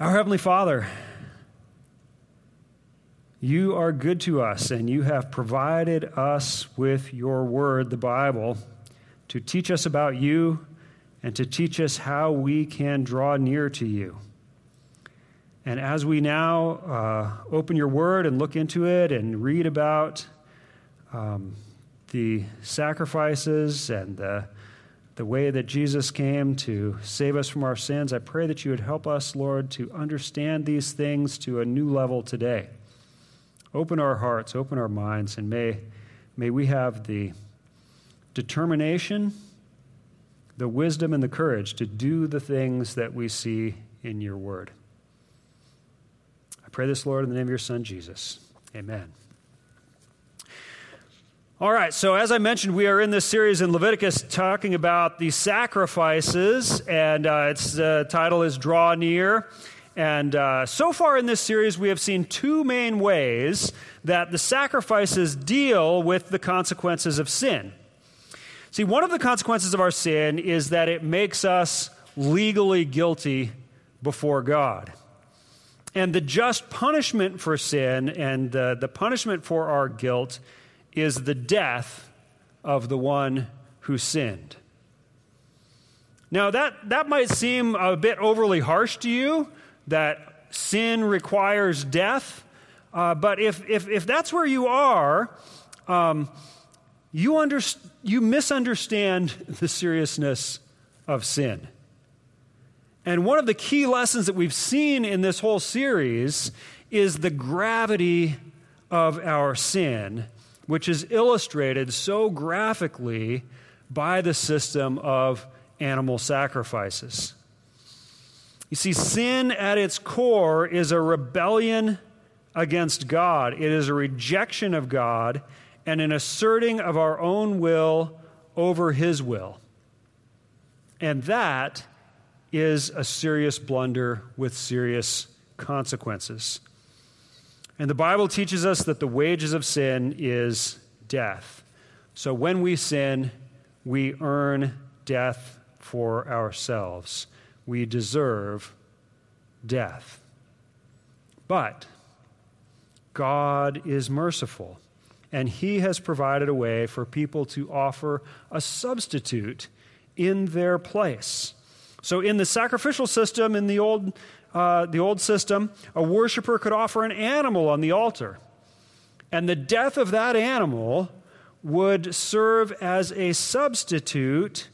Our Heavenly Father, you are good to us, and you have provided us with your word, the Bible, to teach us about you and to teach us how we can draw near to you. And as we now uh, open your word and look into it and read about um, the sacrifices and the the way that Jesus came to save us from our sins. I pray that you would help us, Lord, to understand these things to a new level today. Open our hearts, open our minds, and may, may we have the determination, the wisdom, and the courage to do the things that we see in your word. I pray this, Lord, in the name of your Son, Jesus. Amen. All right, so as I mentioned, we are in this series in Leviticus talking about the sacrifices, and uh, its uh, title is Draw Near. And uh, so far in this series, we have seen two main ways that the sacrifices deal with the consequences of sin. See, one of the consequences of our sin is that it makes us legally guilty before God. And the just punishment for sin and uh, the punishment for our guilt is the death of the one who sinned. Now, that, that might seem a bit overly harsh to you, that sin requires death. Uh, but if, if, if that's where you are, um, you, under, you misunderstand the seriousness of sin. And one of the key lessons that we've seen in this whole series is the gravity of our sin which is illustrated so graphically by the system of animal sacrifices. You see, sin at its core is a rebellion against God, it is a rejection of God and an asserting of our own will over His will. And that is a serious blunder with serious consequences. And the Bible teaches us that the wages of sin is death. So when we sin, we earn death for ourselves. We deserve death. But God is merciful, and He has provided a way for people to offer a substitute in their place. So, in the sacrificial system in the Old uh, the old system, a worshiper could offer an animal on the altar. And the death of that animal would serve as a substitute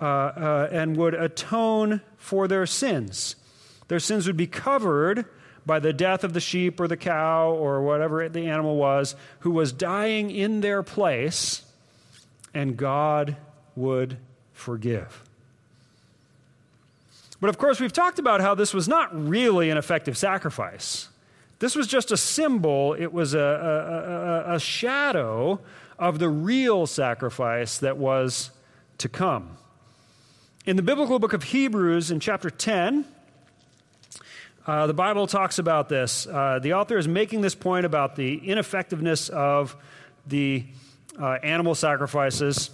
uh, uh, and would atone for their sins. Their sins would be covered by the death of the sheep or the cow or whatever the animal was who was dying in their place, and God would forgive. But of course, we've talked about how this was not really an effective sacrifice. This was just a symbol, it was a, a, a, a shadow of the real sacrifice that was to come. In the biblical book of Hebrews, in chapter 10, uh, the Bible talks about this. Uh, the author is making this point about the ineffectiveness of the uh, animal sacrifices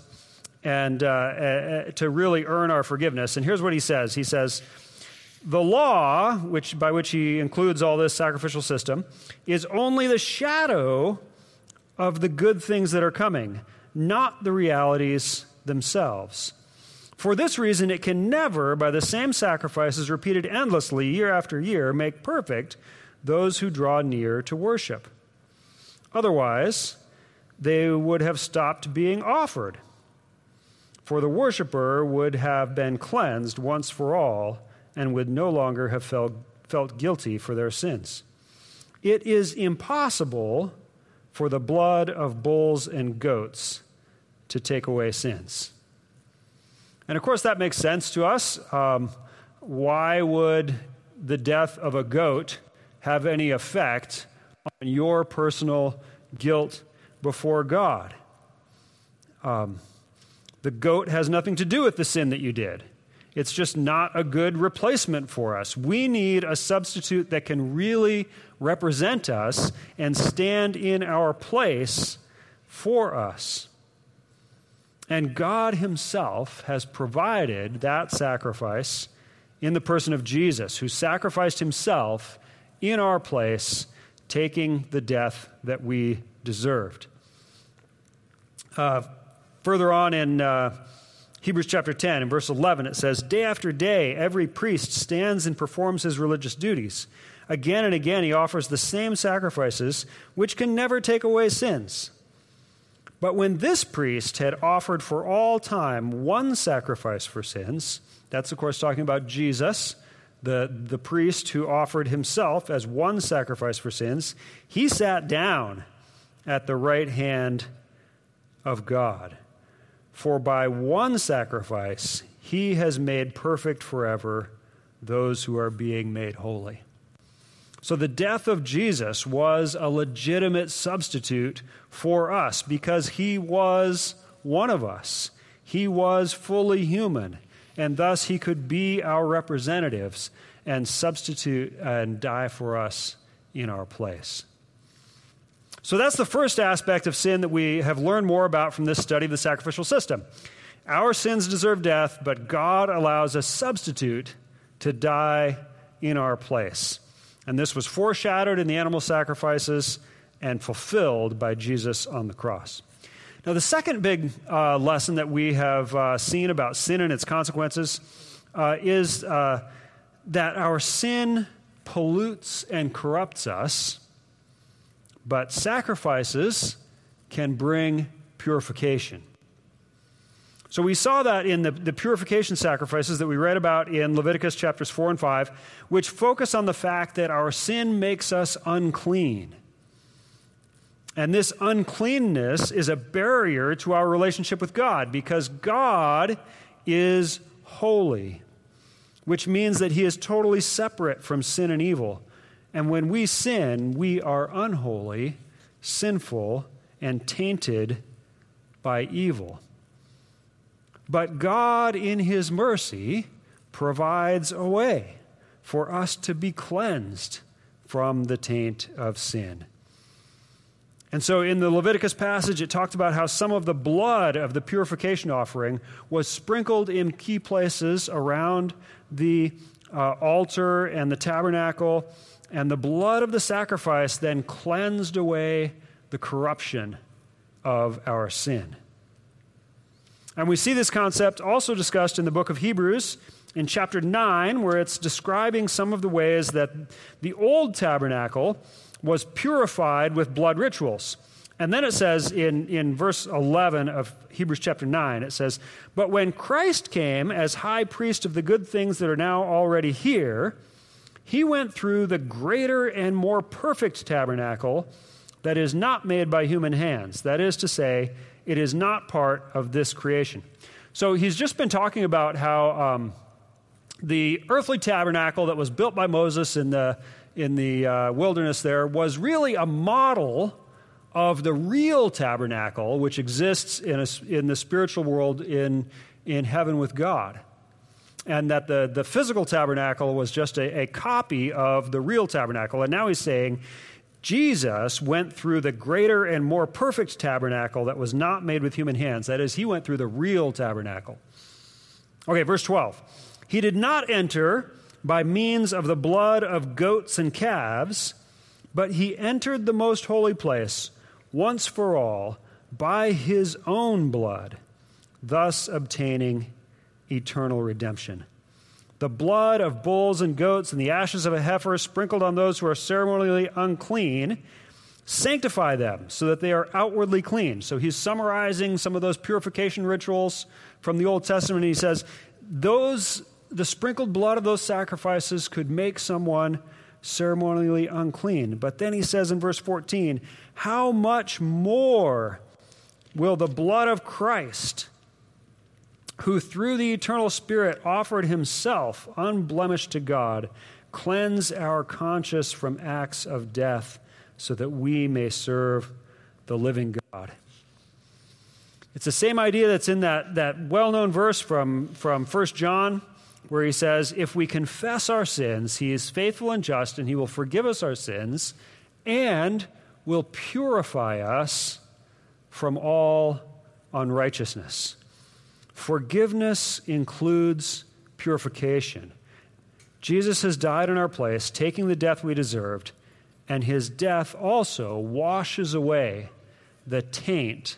and uh, uh, to really earn our forgiveness. And here's what he says He says, The law, which, by which he includes all this sacrificial system, is only the shadow of the good things that are coming, not the realities themselves. For this reason, it can never, by the same sacrifices repeated endlessly year after year, make perfect those who draw near to worship. Otherwise, they would have stopped being offered for the worshiper would have been cleansed once for all and would no longer have felt, felt guilty for their sins. It is impossible for the blood of bulls and goats to take away sins. And of course, that makes sense to us. Um, why would the death of a goat have any effect on your personal guilt before God? Um, the goat has nothing to do with the sin that you did. It's just not a good replacement for us. We need a substitute that can really represent us and stand in our place for us. And God Himself has provided that sacrifice in the person of Jesus, who sacrificed himself in our place, taking the death that we deserved. Uh, further on in uh, Hebrews chapter 10, in verse 11, it says, Day after day, every priest stands and performs his religious duties. Again and again, he offers the same sacrifices, which can never take away sins. But when this priest had offered for all time one sacrifice for sins, that's, of course, talking about Jesus, the, the priest who offered himself as one sacrifice for sins. He sat down at the right hand of God. For by one sacrifice, he has made perfect forever those who are being made holy. So the death of Jesus was a legitimate substitute for us because he was one of us. He was fully human and thus he could be our representatives and substitute and die for us in our place. So that's the first aspect of sin that we have learned more about from this study of the sacrificial system. Our sins deserve death, but God allows a substitute to die in our place. And this was foreshadowed in the animal sacrifices and fulfilled by Jesus on the cross. Now, the second big uh, lesson that we have uh, seen about sin and its consequences uh, is uh, that our sin pollutes and corrupts us, but sacrifices can bring purification. So we saw that in the, the purification sacrifices that we read about in Leviticus chapters 4 and 5, which focus on the fact that our sin makes us unclean. And this uncleanness is a barrier to our relationship with God because God is holy, which means that He is totally separate from sin and evil. And when we sin, we are unholy, sinful, and tainted by evil. But God, in His mercy, provides a way for us to be cleansed from the taint of sin. And so in the Leviticus passage, it talked about how some of the blood of the purification offering was sprinkled in key places around the uh, altar and the tabernacle, and the blood of the sacrifice then cleansed away the corruption of our sin. And we see this concept also discussed in the book of Hebrews in chapter 9, where it's describing some of the ways that the old tabernacle was purified with blood rituals. And then it says in, in verse 11 of Hebrews chapter 9, it says, But when Christ came as high priest of the good things that are now already here, he went through the greater and more perfect tabernacle that is not made by human hands. That is to say, it is not part of this creation. So he's just been talking about how um, the earthly tabernacle that was built by Moses in the in the uh, wilderness there was really a model of the real tabernacle which exists in, a, in the spiritual world in, in heaven with God. And that the, the physical tabernacle was just a, a copy of the real tabernacle. And now he's saying Jesus went through the greater and more perfect tabernacle that was not made with human hands. That is, he went through the real tabernacle. Okay, verse 12. He did not enter by means of the blood of goats and calves, but he entered the most holy place once for all by his own blood, thus obtaining eternal redemption. The blood of bulls and goats and the ashes of a heifer sprinkled on those who are ceremonially unclean sanctify them so that they are outwardly clean. So he's summarizing some of those purification rituals from the Old Testament. He says, those the sprinkled blood of those sacrifices could make someone ceremonially unclean. But then he says in verse 14, How much more will the blood of Christ, who through the eternal Spirit offered himself unblemished to God, cleanse our conscience from acts of death so that we may serve the living God? It's the same idea that's in that, that well known verse from, from 1 John where he says, If we confess our sins, he is faithful and just, and he will forgive us our sins and will purify us from all unrighteousness. Forgiveness includes purification. Jesus has died in our place, taking the death we deserved, and his death also washes away the taint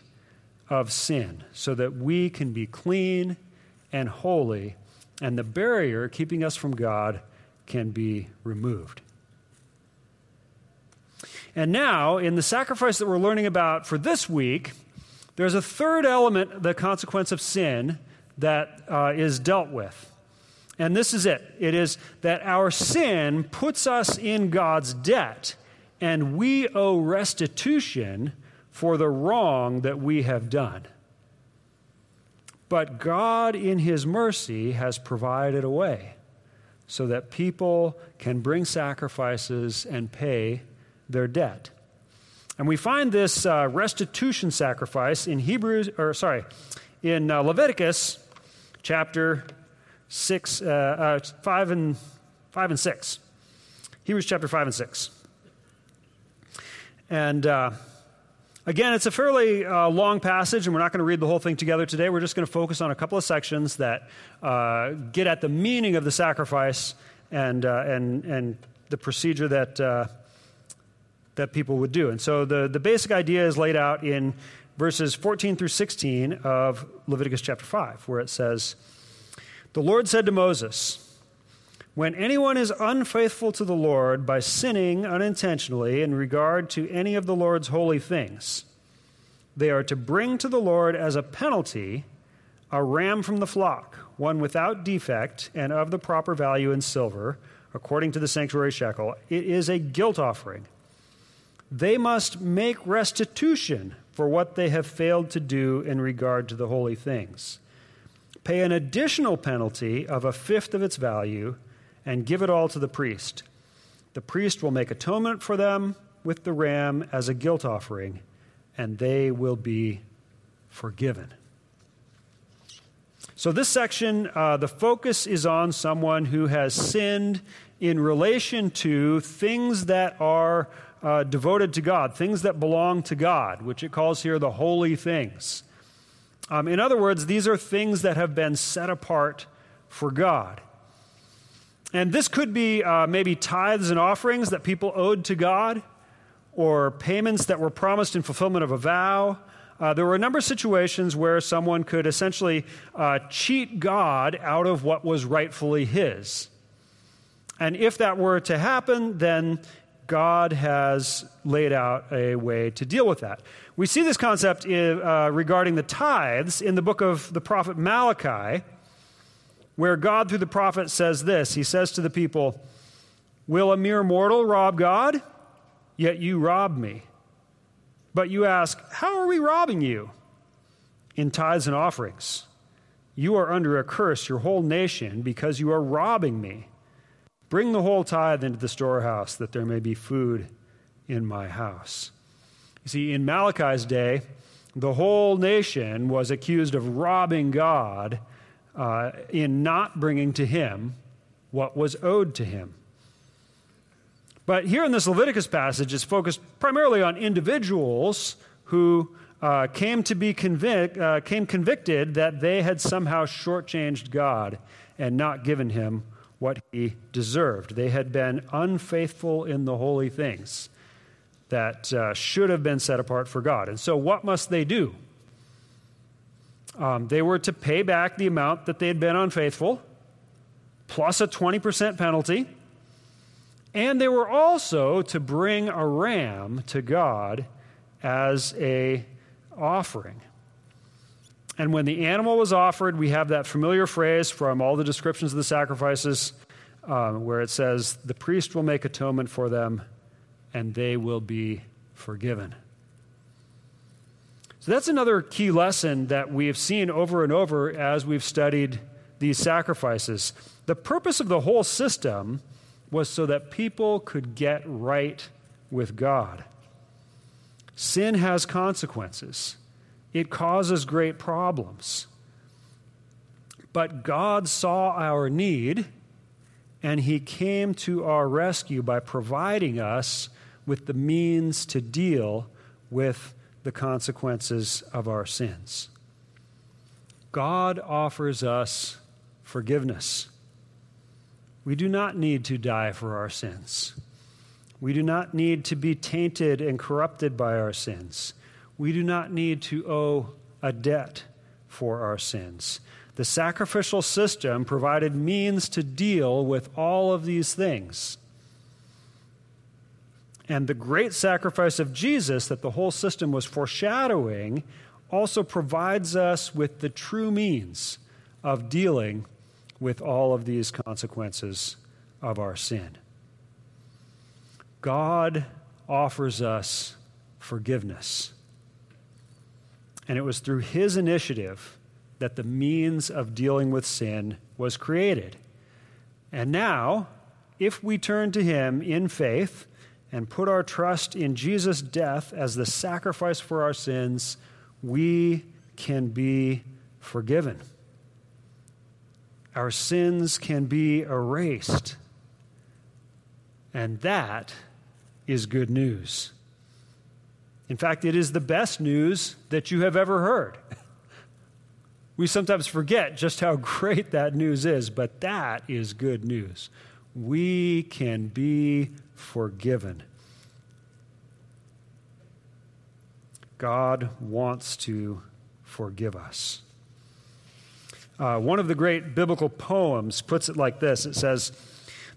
of sin so that we can be clean and holy, and the barrier keeping us from God can be removed. And now, in the sacrifice that we're learning about for this week, there's a third element, the consequence of sin, that uh, is dealt with. And this is it it is that our sin puts us in God's debt, and we owe restitution for the wrong that we have done. But God, in His mercy, has provided a way so that people can bring sacrifices and pay their debt. And we find this uh, restitution sacrifice in Hebrews, or sorry, in uh, Leviticus chapter 6, uh, uh, 5, and, 5 and 6. Hebrews chapter 5 and 6. And uh, again, it's a fairly uh, long passage, and we're not going to read the whole thing together today. We're just going to focus on a couple of sections that get at the meaning of the sacrifice and, and, and the procedure that, that people would do. And so the, the basic idea is laid out in verses 14 through 16 of Leviticus chapter 5, where it says, the Lord said to Moses, When anyone is unfaithful to the Lord by sinning unintentionally in regard to any of the Lord's holy things, they are to bring to the Lord as a penalty a ram from the flock, one without defect and of the proper value in silver, according to the sanctuary shekel. It is a guilt offering. They must make restitution for what they have failed to do in regard to the holy things pay an additional penalty of a fifth of its value, and give it all to the priest. The priest will make atonement for them with the ram as a guilt offering, and they will be forgiven. So, this section, uh, the focus is on someone who has sinned in relation to things that are uh, devoted to God, things that belong to God, which it calls here the holy things. Um, in other words, these are things that have been set apart for God. And this could be uh, maybe tithes and offerings that people owed to God, or payments that were promised in fulfillment of a vow. Uh, there were a number of situations where someone could essentially uh, cheat God out of what was rightfully his. And if that were to happen, then God has laid out a way to deal with that. We see this concept uh, regarding the tithes in the book of the prophet Malachi, where God, through the prophet, says this He says to the people, Will a mere mortal rob God? Yet you rob me. But you ask, How are we robbing you? In tithes and offerings. You are under a curse, your whole nation, because you are robbing me. Bring the whole tithe into the storehouse, that there may be food in my house. You see, in Malachi's day, the whole nation was accused of robbing God uh, in not bringing to him what was owed to him. But here in this Leviticus passage, it's focused primarily on individuals who uh, came to be convic- uh, came convicted that they had somehow shortchanged God and not given him what he deserved. They had been unfaithful in the holy things that uh, should have been set apart for God. And so, what must they do? Um, they were to pay back the amount that they had been unfaithful, plus a 20% penalty. And they were also to bring a ram to God as a offering. And when the animal was offered, we have that familiar phrase from all the descriptions of the sacrifices um, where it says, The priest will make atonement for them and they will be forgiven. So that's another key lesson that we have seen over and over as we've studied these sacrifices. The purpose of the whole system was so that people could get right with God. Sin has consequences, it causes great problems. But God saw our need, and He came to our rescue by providing us with the means to deal with the consequences of our sins. God offers us forgiveness. We do not need to die for our sins. We do not need to be tainted and corrupted by our sins. We do not need to owe a debt for our sins. The sacrificial system provided means to deal with all of these things. And the great sacrifice of Jesus that the whole system was foreshadowing also provides us with the true means of dealing with all of these consequences of our sin. God offers us forgiveness. And it was through his initiative that the means of dealing with sin was created. And now, if we turn to him in faith and put our trust in Jesus' death as the sacrifice for our sins, we can be forgiven. Our sins can be erased. And that is good news. In fact, it is the best news that you have ever heard. We sometimes forget just how great that news is, but that is good news. We can be forgiven. God wants to forgive us. Uh, one of the great biblical poems puts it like this it says,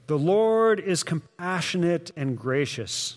The Lord is compassionate and gracious,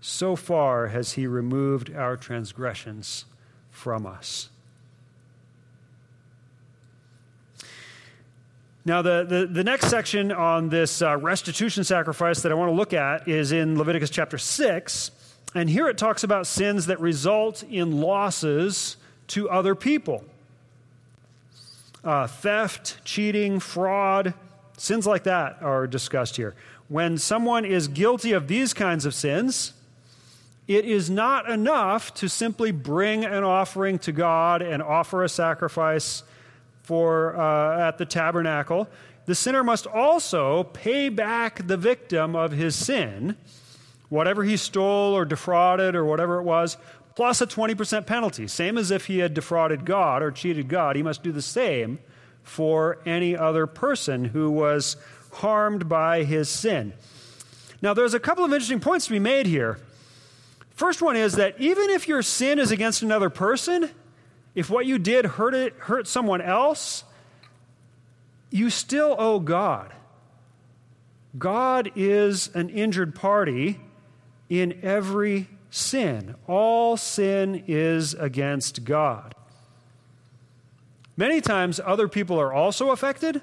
so far has he removed our transgressions from us. Now, the, the, the, next section on this uh, restitution sacrifice that I want to look at is in Leviticus chapter 6. And here it talks about sins that result in losses to other people uh, theft, cheating, fraud, sins like that are discussed here. When someone is guilty of these kinds of sins, it is not enough to simply bring an offering to God and offer a sacrifice for uh, at the tabernacle. The sinner must also pay back the victim of his sin whatever he stole or defrauded or whatever it was, plus a 20% penalty. Same as if he had defrauded God or cheated God. He must do the same for any other person who was harmed by his sin. Now, there's a couple of interesting points to be made here. First one is that even if your sin is against another person, if what you did hurt, it, hurt someone else, you still owe God. God is an injured party in every sin. All sin is against God. Many times, other people are also affected,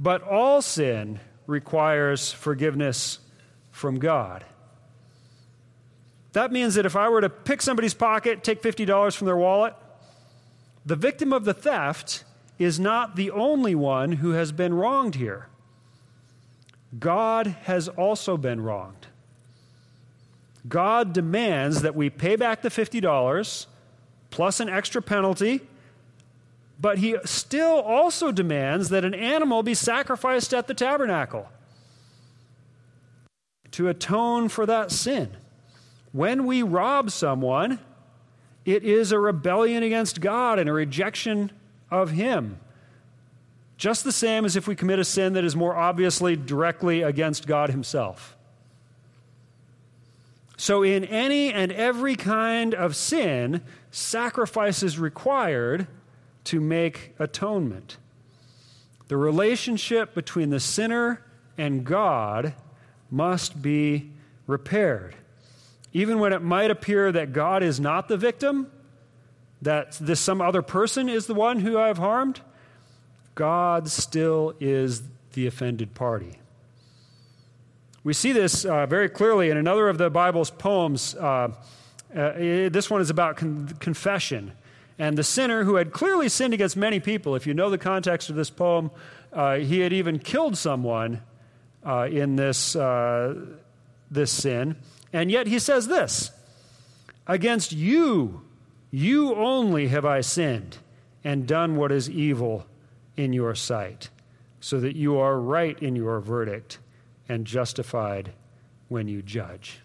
but all sin requires forgiveness from God. That means that if I were to pick somebody's pocket, take $50 from their wallet, the victim of the theft is not the only one who has been wronged here. God has also been wronged. God demands that we pay back the $50 plus an extra penalty, but he still also demands that an animal be sacrificed at the tabernacle to atone for that sin. When we rob someone, it is a rebellion against God and a rejection of Him. Just the same as if we commit a sin that is more obviously directly against God Himself. So, in any and every kind of sin, sacrifice is required to make atonement. The relationship between the sinner and God must be repaired. Even when it might appear that God is not the victim, that this some other person is the one who I have harmed, God still is the offended party. We see this uh, very clearly in another of the Bible's poems. Uh, uh, this one is about con- confession. And the sinner who had clearly sinned against many people, if you know the context of this poem, uh, he had even killed someone uh, in this, uh, this sin. And yet he says this Against you, you only have I sinned and done what is evil in your sight, so that you are right in your verdict and justified when you judge.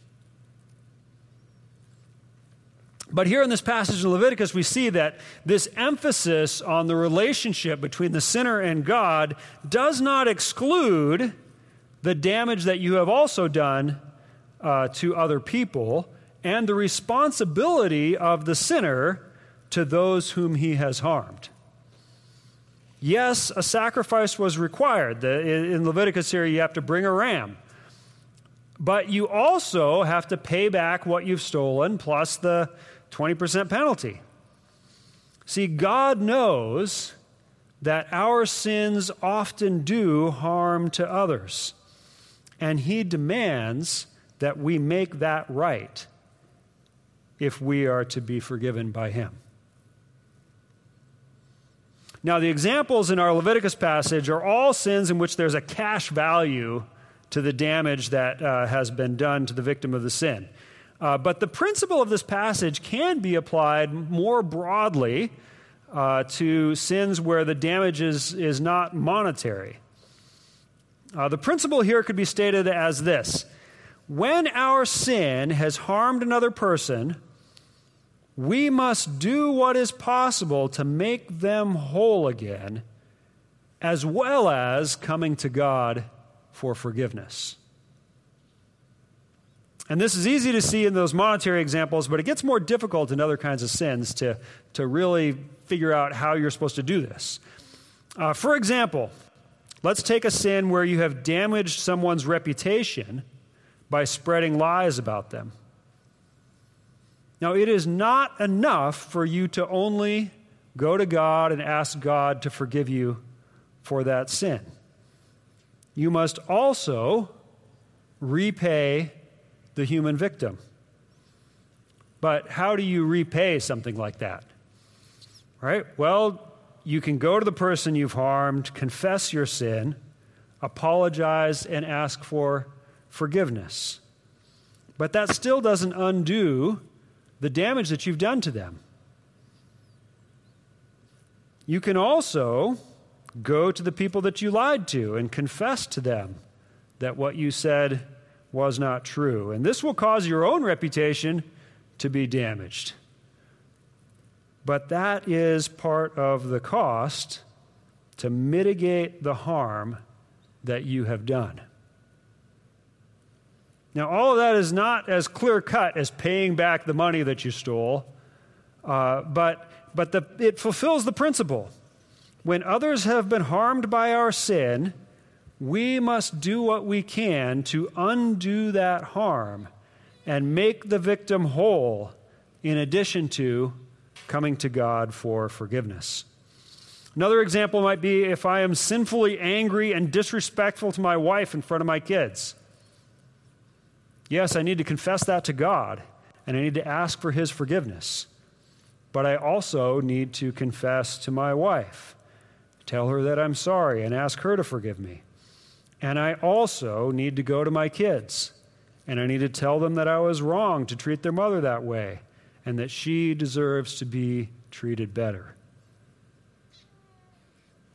But here in this passage in Leviticus, we see that this emphasis on the relationship between the sinner and God does not exclude the damage that you have also done uh, to other people and the responsibility of the sinner to those whom he has harmed. Yes, a sacrifice was required. in Leviticus here, you have to bring a ram. But you also have to pay back what you've stolen plus the 20% penalty. See, God knows that our sins often do harm to others, and He demands that we make that right if we are to be forgiven by Him. Now, the examples in our Leviticus passage are all sins in which there's a cash value to the damage that uh, has been done to the victim of the sin. Uh, but the principle of this passage can be applied more broadly uh, to sins where the damage is, is not monetary. Uh, the principle here could be stated as this When our sin has harmed another person, we must do what is possible to make them whole again, as well as coming to God for forgiveness. And this is easy to see in those monetary examples, but it gets more difficult in other kinds of sins to, to really figure out how you're supposed to do this. Uh, for example, let's take a sin where you have damaged someone's reputation by spreading lies about them. Now, it is not enough for you to only go to God and ask God to forgive you for that sin. You must also repay the human victim. But how do you repay something like that? Right? Well, you can go to the person you've harmed, confess your sin, apologize, and ask for forgiveness. But that still doesn't undo the damage that you've done to them. You can also go to the people that you lied to and confess to them that what you said was not true. And this will cause your own reputation to be damaged. But that is part of the cost to mitigate the harm that you have done. Now, all of that is not as clear cut as paying back the money that you stole, uh, but, but the, it fulfills the principle. When others have been harmed by our sin, we must do what we can to undo that harm and make the victim whole, in addition to coming to God for forgiveness. Another example might be if I am sinfully angry and disrespectful to my wife in front of my kids. Yes, I need to confess that to God, and I need to ask for His forgiveness. But I also need to confess to my wife, tell her that I'm sorry, and ask her to forgive me. And I also need to go to my kids and I need to tell them that I was wrong to treat their mother that way and that she deserves to be treated better.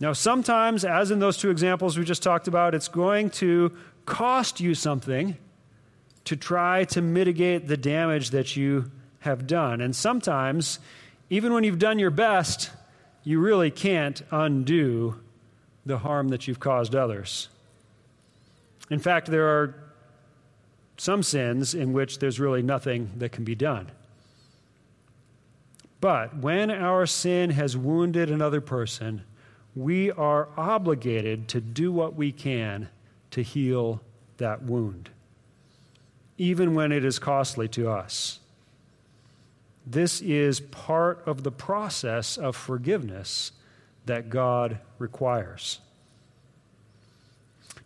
Now, sometimes, as in those two examples we just talked about, it's going to cost you something to try to mitigate the damage that you have done. And sometimes, even when you've done your best, you really can't undo the harm that you've caused others. In fact, there are some sins in which there's really nothing that can be done. But when our sin has wounded another person, we are obligated to do what we can to heal that wound, even when it is costly to us. This is part of the process of forgiveness that God requires.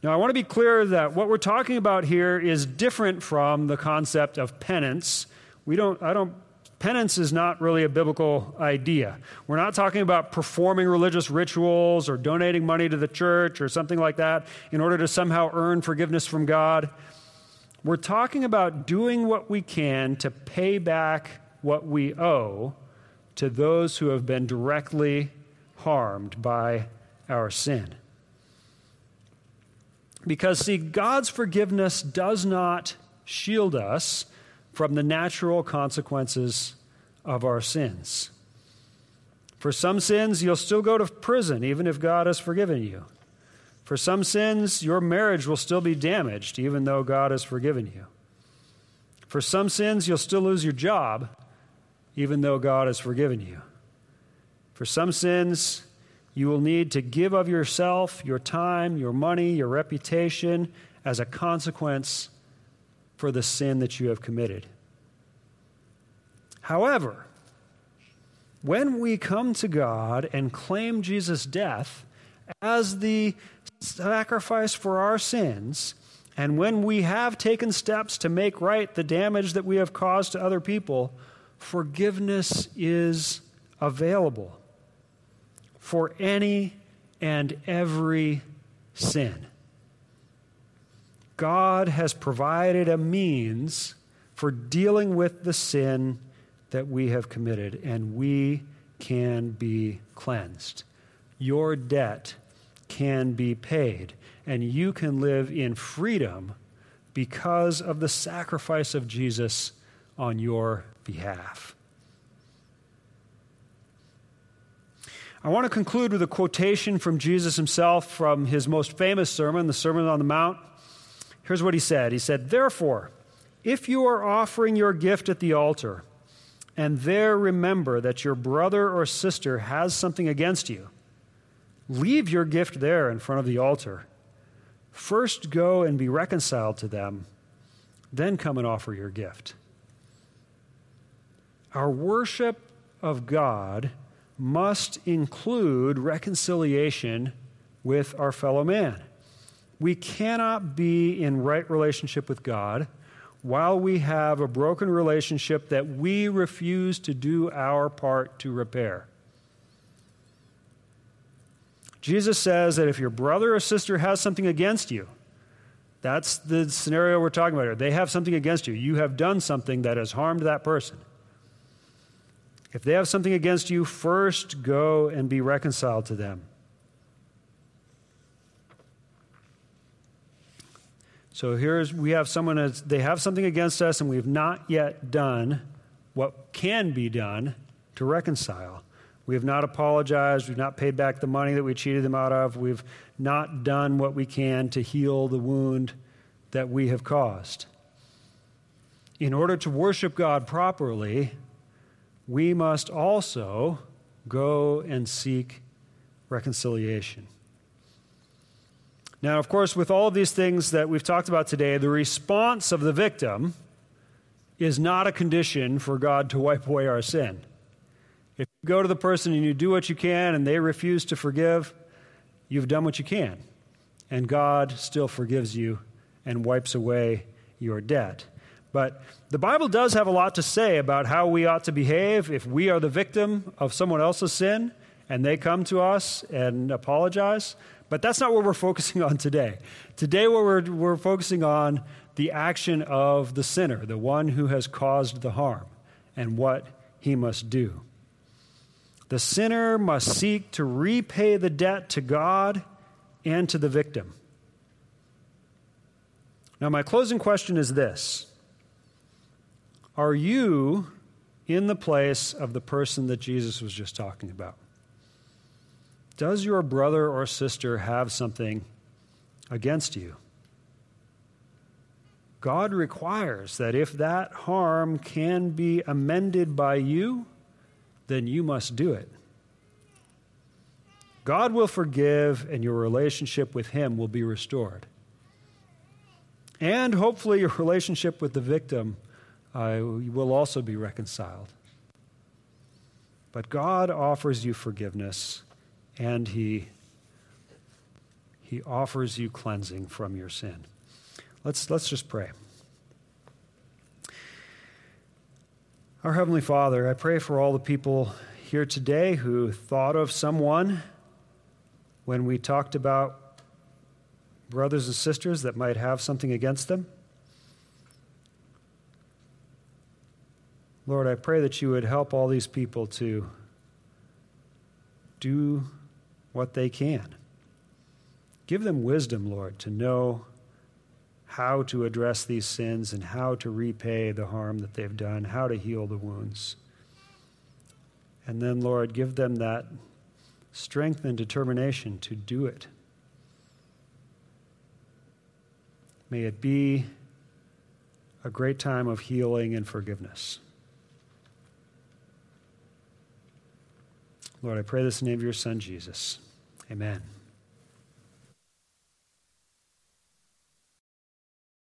Now, I want to be clear that what we're talking about here is different from the concept of penance. We don't, I don't, penance is not really a biblical idea. We're not talking about performing religious rituals or donating money to the church or something like that in order to somehow earn forgiveness from God. We're talking about doing what we can to pay back what we owe to those who have been directly harmed by our sin. Because, see, God's forgiveness does not shield us from the natural consequences of our sins. For some sins, you'll still go to prison, even if God has forgiven you. For some sins, your marriage will still be damaged, even though God has forgiven you. For some sins, you'll still lose your job, even though God has forgiven you. For some sins, you will need to give of yourself, your time, your money, your reputation as a consequence for the sin that you have committed. However, when we come to God and claim Jesus' death as the sacrifice for our sins, and when we have taken steps to make right the damage that we have caused to other people, forgiveness is available for any and every sin. God has provided a means for dealing with the sin that we have committed, and we can be cleansed. Your debt can be paid, and you can live in freedom because of the sacrifice of Jesus on your behalf. I want to conclude with a quotation from Jesus himself from his most famous sermon, the Sermon on the Mount. Here's what he said He said, Therefore, if you are offering your gift at the altar, and there remember that your brother or sister has something against you, leave your gift there in front of the altar. First go and be reconciled to them, then come and offer your gift. Our worship of God must include reconciliation with our fellow man. We cannot be in right relationship with God while we have a broken relationship that we refuse to do our part to repair. Jesus says that if your brother or sister has something against you, that's the scenario we're talking about here. They have something against you. You have done something that has harmed that person. If they have something against you, first go and be reconciled to them. So here's we have someone as they have something against us, and we have not yet done what can be done to reconcile. We have not apologized. We've not paid back the money that we cheated them out of. We've not done what we can to heal the wound that we have caused. In order to worship God properly, we must also go and seek reconciliation. Now, of course, with all of these things that we've talked about today, the response of the victim is not a condition for God to wipe away our sin. Go to the person and you do what you can and they refuse to forgive, you've done what you can. And God still forgives you and wipes away your debt. But the Bible does have a lot to say about how we ought to behave if we are the victim of someone else's sin and they come to us and apologize. But that's not what we're focusing on today. Today, what we're, we're focusing on the action of the sinner, the one who has caused the harm, and what he must do. The sinner must seek to repay the debt to God and to the victim. Now, my closing question is this Are you in the place of the person that Jesus was just talking about? Does your brother or sister have something against you? God requires that if that harm can be amended by you, then you must do it. God will forgive, and your relationship with Him will be restored. And hopefully, your relationship with the victim uh, will also be reconciled. But God offers you forgiveness and he, he offers you cleansing from your sin. Let's, let's just pray. Our Heavenly Father, I pray for all the people here today who thought of someone when we talked about brothers and sisters that might have something against them. Lord, I pray that you would help all these people to do what they can. Give them wisdom, Lord, to know how to address these sins and how to repay the harm that they've done, how to heal the wounds. And then, Lord, give them that strength and determination to do it. May it be a great time of healing and forgiveness. Lord, I pray this in the name of your Son, Jesus. Amen.